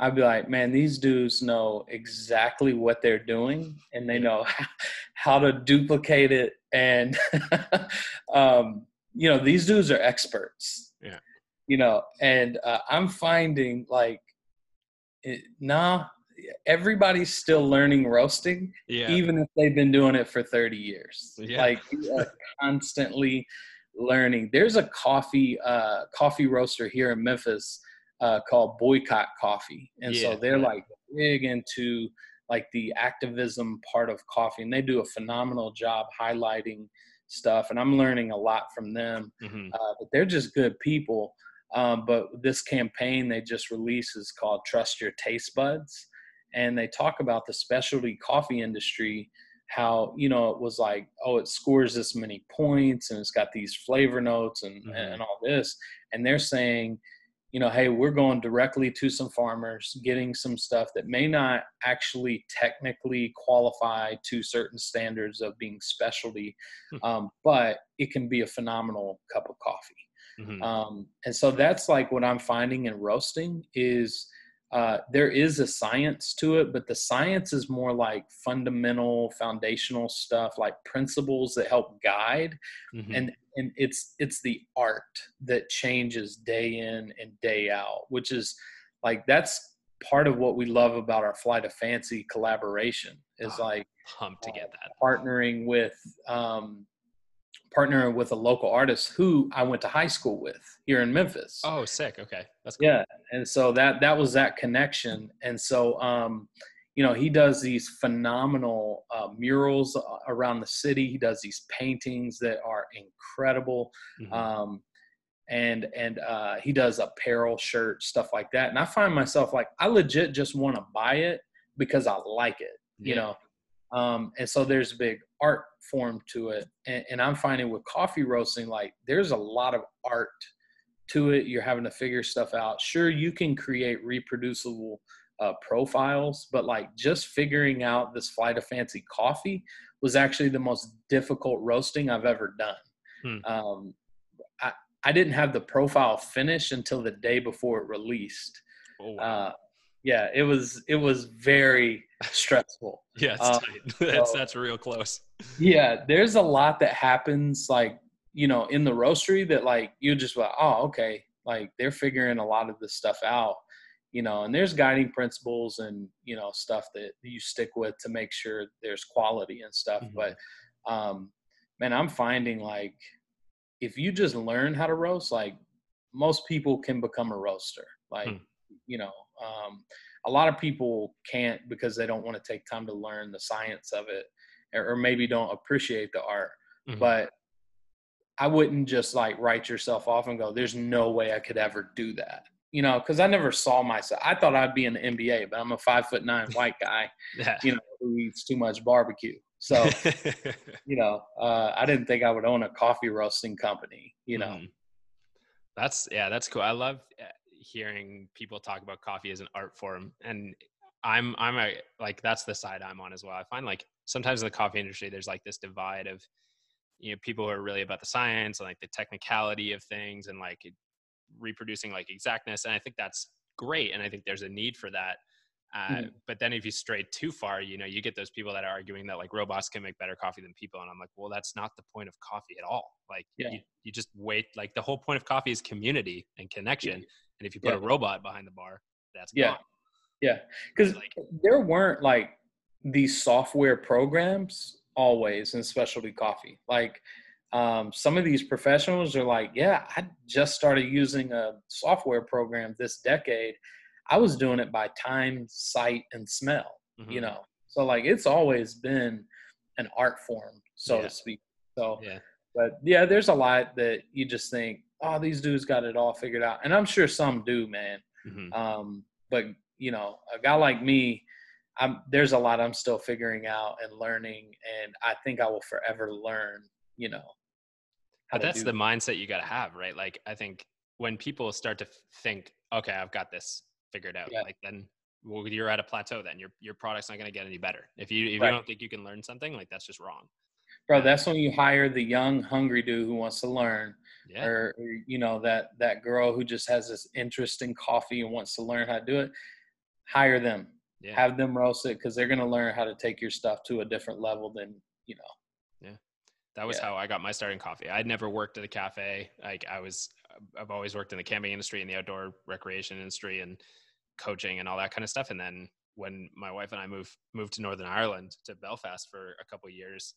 I'd be like, man, these dudes know exactly what they're doing, and they know how to duplicate it. And um, you know, these dudes are experts. Yeah. You know, and uh, I'm finding like, it, nah, everybody's still learning roasting, yeah. even if they've been doing it for 30 years. Yeah. Like constantly learning. There's a coffee uh, coffee roaster here in Memphis uh, called Boycott Coffee, and yeah. so they're like big into like the activism part of coffee, and they do a phenomenal job highlighting stuff. And I'm learning a lot from them. Mm-hmm. Uh, but they're just good people. Um, but this campaign they just released is called Trust Your Taste Buds and they talk about the specialty coffee industry how you know it was like oh it scores this many points and it's got these flavor notes and mm-hmm. and all this and they're saying you know hey we're going directly to some farmers getting some stuff that may not actually technically qualify to certain standards of being specialty hmm. um, but it can be a phenomenal cup of coffee mm-hmm. um, and so that's like what i'm finding in roasting is uh, there is a science to it, but the science is more like fundamental, foundational stuff, like principles that help guide, mm-hmm. and and it's it's the art that changes day in and day out, which is like that's part of what we love about our flight of fancy collaboration is oh, like pumped to get that partnering with um, partnering with a local artist who I went to high school with here in Memphis. Oh, sick. Okay. That's cool. Yeah. And so that, that was that connection. And so, um, you know, he does these phenomenal uh, murals around the city. He does these paintings that are incredible. Mm-hmm. Um, and and uh, he does apparel, shirts, stuff like that. And I find myself like I legit just want to buy it because I like it, you yeah. know. Um, and so there's a big art form to it, and, and I'm finding with coffee roasting, like there's a lot of art to it. You're having to figure stuff out. Sure, you can create reproducible uh, profiles, but like just figuring out this flight of fancy coffee was actually the most difficult roasting I've ever done. Hmm. Um, I, I didn't have the profile finished until the day before it released. Oh, wow. uh, yeah, it was it was very stressful. yeah, um, that's so, that's real close. Yeah, there's a lot that happens like you know in the roastery that like you just like oh okay like they're figuring a lot of this stuff out you know and there's guiding principles and you know stuff that you stick with to make sure there's quality and stuff mm-hmm. but um man i'm finding like if you just learn how to roast like most people can become a roaster like mm. you know um a lot of people can't because they don't want to take time to learn the science of it or, maybe don't appreciate the art mm-hmm. but i wouldn't just like write yourself off and go there's no way i could ever do that you know, because I never saw myself. I thought I'd be in the NBA, but I'm a five foot nine white guy, yeah. you know, who eats too much barbecue. So, you know, uh, I didn't think I would own a coffee roasting company. You know, mm. that's yeah, that's cool. I love hearing people talk about coffee as an art form, and I'm I'm a like that's the side I'm on as well. I find like sometimes in the coffee industry, there's like this divide of you know people who are really about the science and like the technicality of things and like reproducing like exactness and i think that's great and i think there's a need for that uh, mm-hmm. but then if you stray too far you know you get those people that are arguing that like robots can make better coffee than people and i'm like well that's not the point of coffee at all like yeah. you, you just wait like the whole point of coffee is community and connection and if you put yeah. a robot behind the bar that's yeah gone. yeah because like, there weren't like these software programs always in specialty coffee like um, some of these professionals are like, yeah, I just started using a software program this decade. I was doing it by time, sight, and smell, mm-hmm. you know. So like it's always been an art form, so yeah. to speak. So yeah. But yeah, there's a lot that you just think, oh, these dudes got it all figured out. And I'm sure some do, man. Mm-hmm. Um, but you know, a guy like me, I'm there's a lot I'm still figuring out and learning and I think I will forever learn, you know, but that's the mindset you got to have, right? Like, I think when people start to think, okay, I've got this figured out, yeah. like then well, you're at a plateau. Then your your product's not going to get any better. If you if right. you don't think you can learn something, like that's just wrong. Bro, that's when you hire the young, hungry dude who wants to learn, yeah. or, or you know that that girl who just has this interest in coffee and wants to learn how to do it. Hire them, yeah. have them roast it because they're going to learn how to take your stuff to a different level than you know yeah that was yeah. how I got my start in coffee. I'd never worked at a cafe. Like I was, uh, I've always worked in the camping industry and the outdoor recreation industry and coaching and all that kind of stuff. And then when my wife and I moved moved to Northern Ireland to Belfast for a couple years,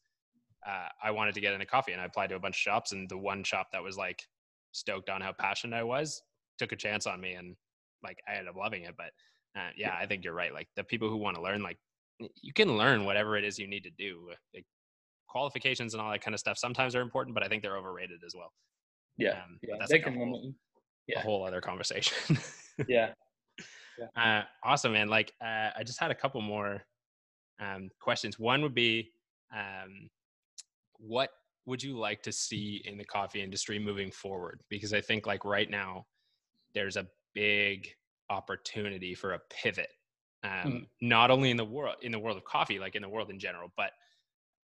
uh, I wanted to get into coffee and I applied to a bunch of shops. And the one shop that was like stoked on how passionate I was took a chance on me and like I ended up loving it. But uh, yeah, I think you're right. Like the people who want to learn, like you can learn whatever it is you need to do. Like, qualifications and all that kind of stuff sometimes are important, but I think they're overrated as well. Yeah, um, yeah, that's like a, whole, yeah. a whole other conversation. yeah. yeah. Uh, awesome, man. Like, uh, I just had a couple more um, questions. One would be, um, what would you like to see in the coffee industry moving forward? Because I think, like right now, there's a big opportunity for a pivot. Um, mm. Not only in the world in the world of coffee, like in the world in general, but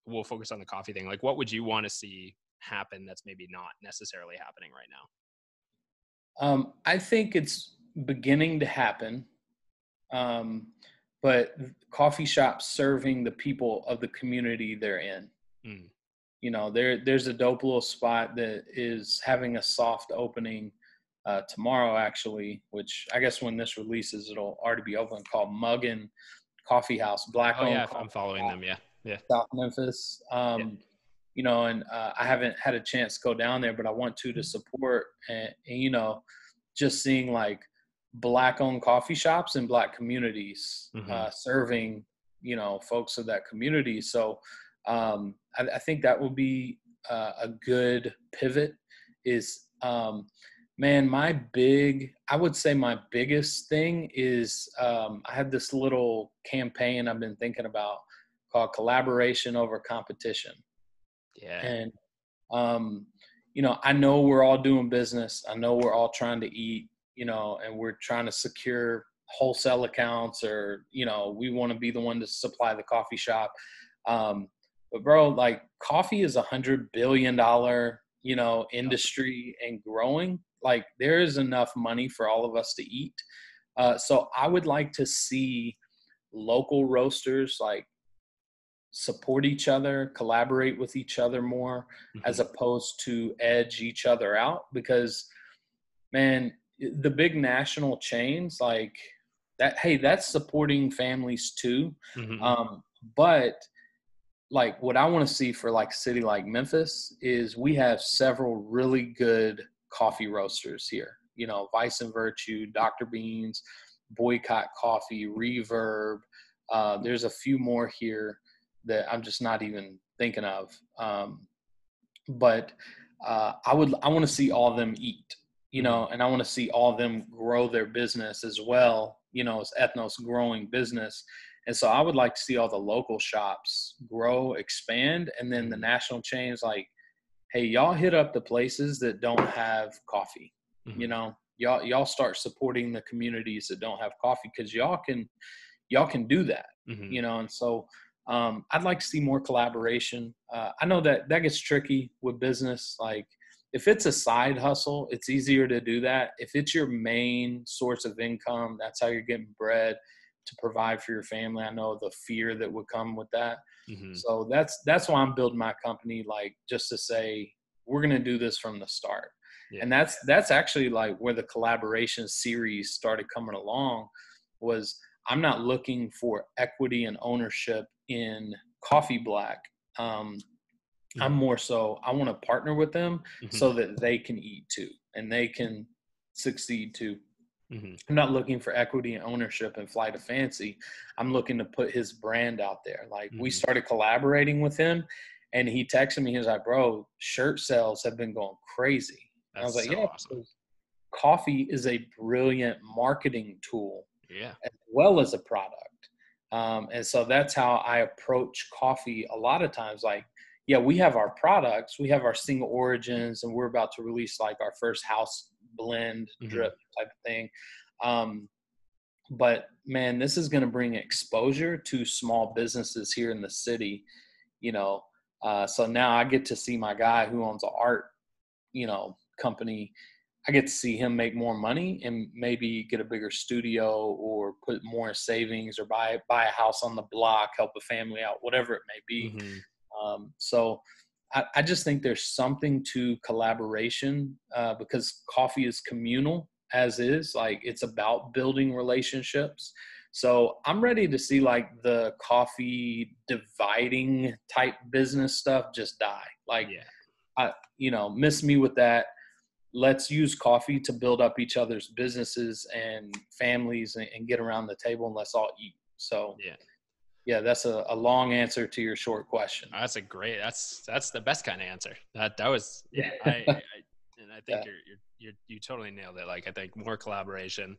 we'll focus on the coffee thing. Like, what would you want to see happen that's maybe not necessarily happening right now? Um, I think it's beginning to happen, um, but coffee shops serving the people of the community they're in. Mm. You know, there there's a dope little spot that is having a soft opening uh, tomorrow, actually. Which I guess when this releases, it'll already be open. Called Muggin Coffee House, black. Oh yeah, I'm following them. Yeah yeah. South Memphis. Um, yeah. You know, and uh, I haven't had a chance to go down there, but I want to to support and, and you know, just seeing like black owned coffee shops in black communities Mhm. uh, serving you know folks of that community so um, I, I think that would be uh, a good pivot is um, man my big i would say my biggest thing is um, i have this little campaign i've been thinking about called collaboration over competition. Yeah. and um, you know i know we're all doing business. I know we're all trying to eat you know and we're trying to secure wholesale accounts or you know we want to be the one to supply the coffee shop. Um, but bro like coffee is a hundred billion dollar you know industry and growing like there is enough money for all of us to eat uh, so i would like to see local roasters like support each other collaborate with each other more as Mhm. opposed to edge each other out because man the big national chains like that hey that's supporting families too Mhm. um, but like what I want to see for like a city like Memphis is we have several really good coffee roasters here. You know, Vice and Virtue, Dr. Beans, Boycott Coffee, Reverb. Uh, there's a few more here that I'm just not even thinking of. Um, but uh, I would I want to see all of them eat. You know, and I want to see all of them grow their business as well. You know, as Ethnos growing business. And so I would like to see all the local shops grow, expand, and then the national chains like, hey, y'all hit up the places that don't have coffee. Mhm. You know, y'all y'all start supporting the communities that don't have coffee because y'all can y'all can do that. Mhm. You know, and so um, I'd like to see more collaboration. Uh, I know that that gets tricky with business. Like if it's a side hustle, it's easier to do that. If it's your main source of income, that's how you're getting bread to provide for your family. I know the fear that would come with that. Mhm. So that's that's why I'm building my company, like just to say we're gonna do this from the start. Yeah. And that's that's actually like where the collaboration series started coming along was I'm not looking for equity and ownership in Coffee Black. Um, I'm Mhm. more so I want to partner with them Mhm. so that they can eat too and they can succeed too. Mhm. I'm not looking for equity and ownership and Flight of Fancy. I'm looking to put his brand out there. Like we Mhm. started collaborating with him and he texted me, he was like, bro, shirt sales have been going crazy. And I was like, so yeah, awesome. coffee is a brilliant marketing tool Yeah. as well as a product. Um, and so that's how I approach coffee a lot of times. Like, yeah, we have our products, we have our single origins, and we're about to release like our first house blend Mhm. drip type of thing. Um, but man, this is going to bring exposure to small businesses here in the city, you know. Uh, so now I get to see my guy who owns an art, you know, company. I get to see him make more money and maybe get a bigger studio or put more savings or buy buy a house on the block, help a family out, whatever it may be. Mhm. Um, so I, I just think there's something to collaboration uh, because coffee is communal as is. Like it's about building relationships. So I'm ready to see like the coffee dividing type business stuff just die. Like, Yeah. I, you know, miss me with that. Let's use coffee to build up each other's businesses and families and, and get around the table and let's all eat. So Yeah. Yeah, that's a, a long answer to your short question. That's a great. That's that's the best kind of answer. That that was. Yeah. I, I and I think Yeah. you're, you're you're you totally nailed it. Like I think more collaboration,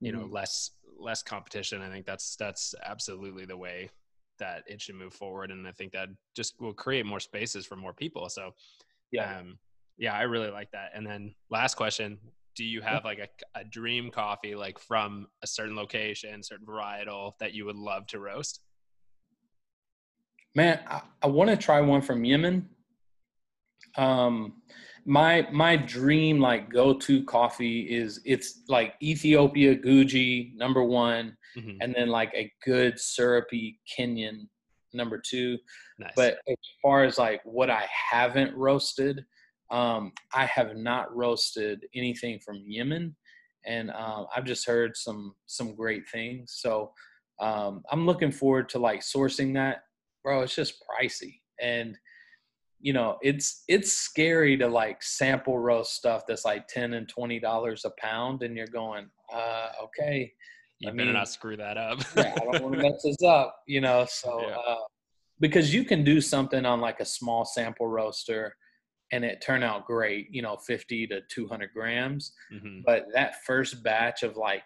you know, Mhm. less less competition. I think that's that's absolutely the way that it should move forward, and I think that just will create more spaces for more people. So yeah. um, yeah, I really like that. And then last question: Do you have like a, a dream coffee, like from a certain location, certain varietal that you would love to roast? Man, I, I want to try one from Yemen. Um, my my dream like go to coffee is it's like Ethiopia Guji number one, Mhm. and then like a good syrupy Kenyan number two. Nice. But as far as like what I haven't roasted, um, I have not roasted anything from Yemen, and um, I've just heard some some great things. So um, I'm looking forward to like sourcing that, bro. It's just pricey, and you know, it's it's scary to like sample roast stuff that's like ten and twenty dollars a pound, and you're going, uh, okay. You I better mean, not screw that up. yeah, I don't want to mess this up, you know. So yeah. uh, because you can do something on like a small sample roaster and it turn out great, you know, 50 to 200 grams. Mm-hmm. But that first batch of like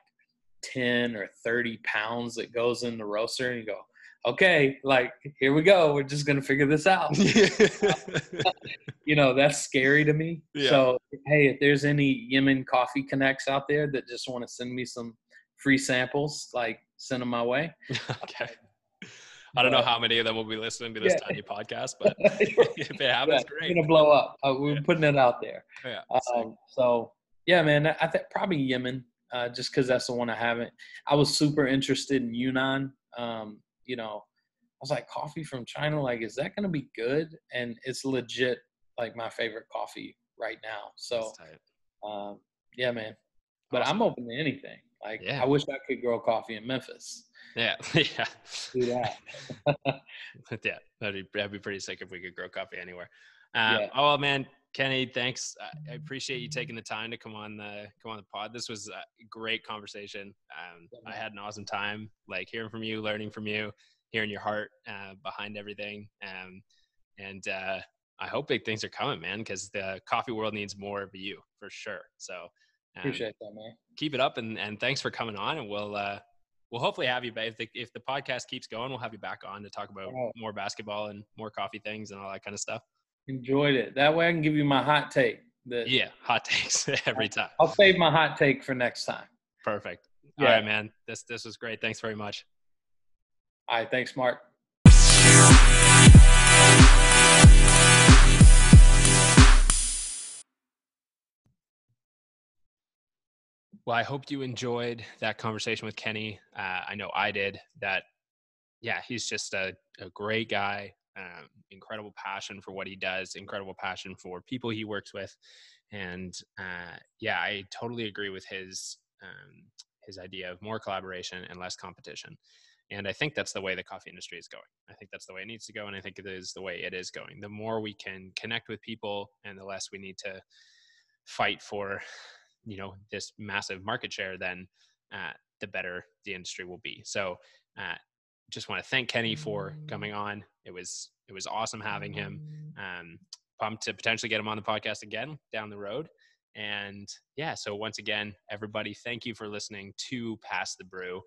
10 or 30 pounds that goes in the roaster, and you go, okay, like here we go. We're just gonna figure this out. you know, that's scary to me. Yeah. So hey, if there's any Yemen coffee connects out there that just want to send me some free samples, like send them my way. okay. I don't know how many of them will be listening to this yeah. tiny podcast, but if they have it happens, yeah, great. It's gonna blow up. Uh, we're yeah. putting it out there. Yeah. Um, so yeah, man, I think probably Yemen, uh, just because that's the one I haven't. I was super interested in Yunnan. Um, you know, I was like, coffee from China, like, is that gonna be good? And it's legit, like my favorite coffee right now. So, um, yeah, man. But awesome. I'm open to anything. Like, yeah. I wish I could grow coffee in Memphis. Yeah, yeah. Do that. yeah, that'd be that'd be pretty sick if we could grow coffee anywhere. Um, yeah. Oh man, Kenny, thanks. I appreciate you taking the time to come on the come on the pod. This was a great conversation. Um, I had an awesome time, like hearing from you, learning from you, hearing your heart uh, behind everything. Um, and uh, I hope big things are coming, man, because the coffee world needs more of you for sure. So um, appreciate that, man. Keep it up, and and thanks for coming on. And we'll uh, we'll hopefully have you back. If the, if the podcast keeps going, we'll have you back on to talk about oh. more basketball and more coffee things and all that kind of stuff. Enjoyed it. That way I can give you my hot take. That, yeah, hot takes every time. I'll save my hot take for next time. Perfect. Yeah. All right, man. This this was great. Thanks very much. All right, thanks, Mark. Well, I hope you enjoyed that conversation with Kenny. Uh, I know I did. That, yeah, he's just a, a great guy. Um, incredible passion for what he does. Incredible passion for people he works with, and uh, yeah, I totally agree with his um, his idea of more collaboration and less competition. And I think that's the way the coffee industry is going. I think that's the way it needs to go, and I think it is the way it is going. The more we can connect with people, and the less we need to fight for you know this massive market share, then uh, the better the industry will be. So, uh, just want to thank Kenny for coming on. It was it was awesome having him. Um, pumped to potentially get him on the podcast again down the road. And yeah, so once again, everybody, thank you for listening to Pass the Brew.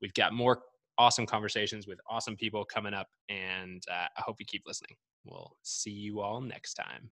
We've got more awesome conversations with awesome people coming up, and uh, I hope you keep listening. We'll see you all next time.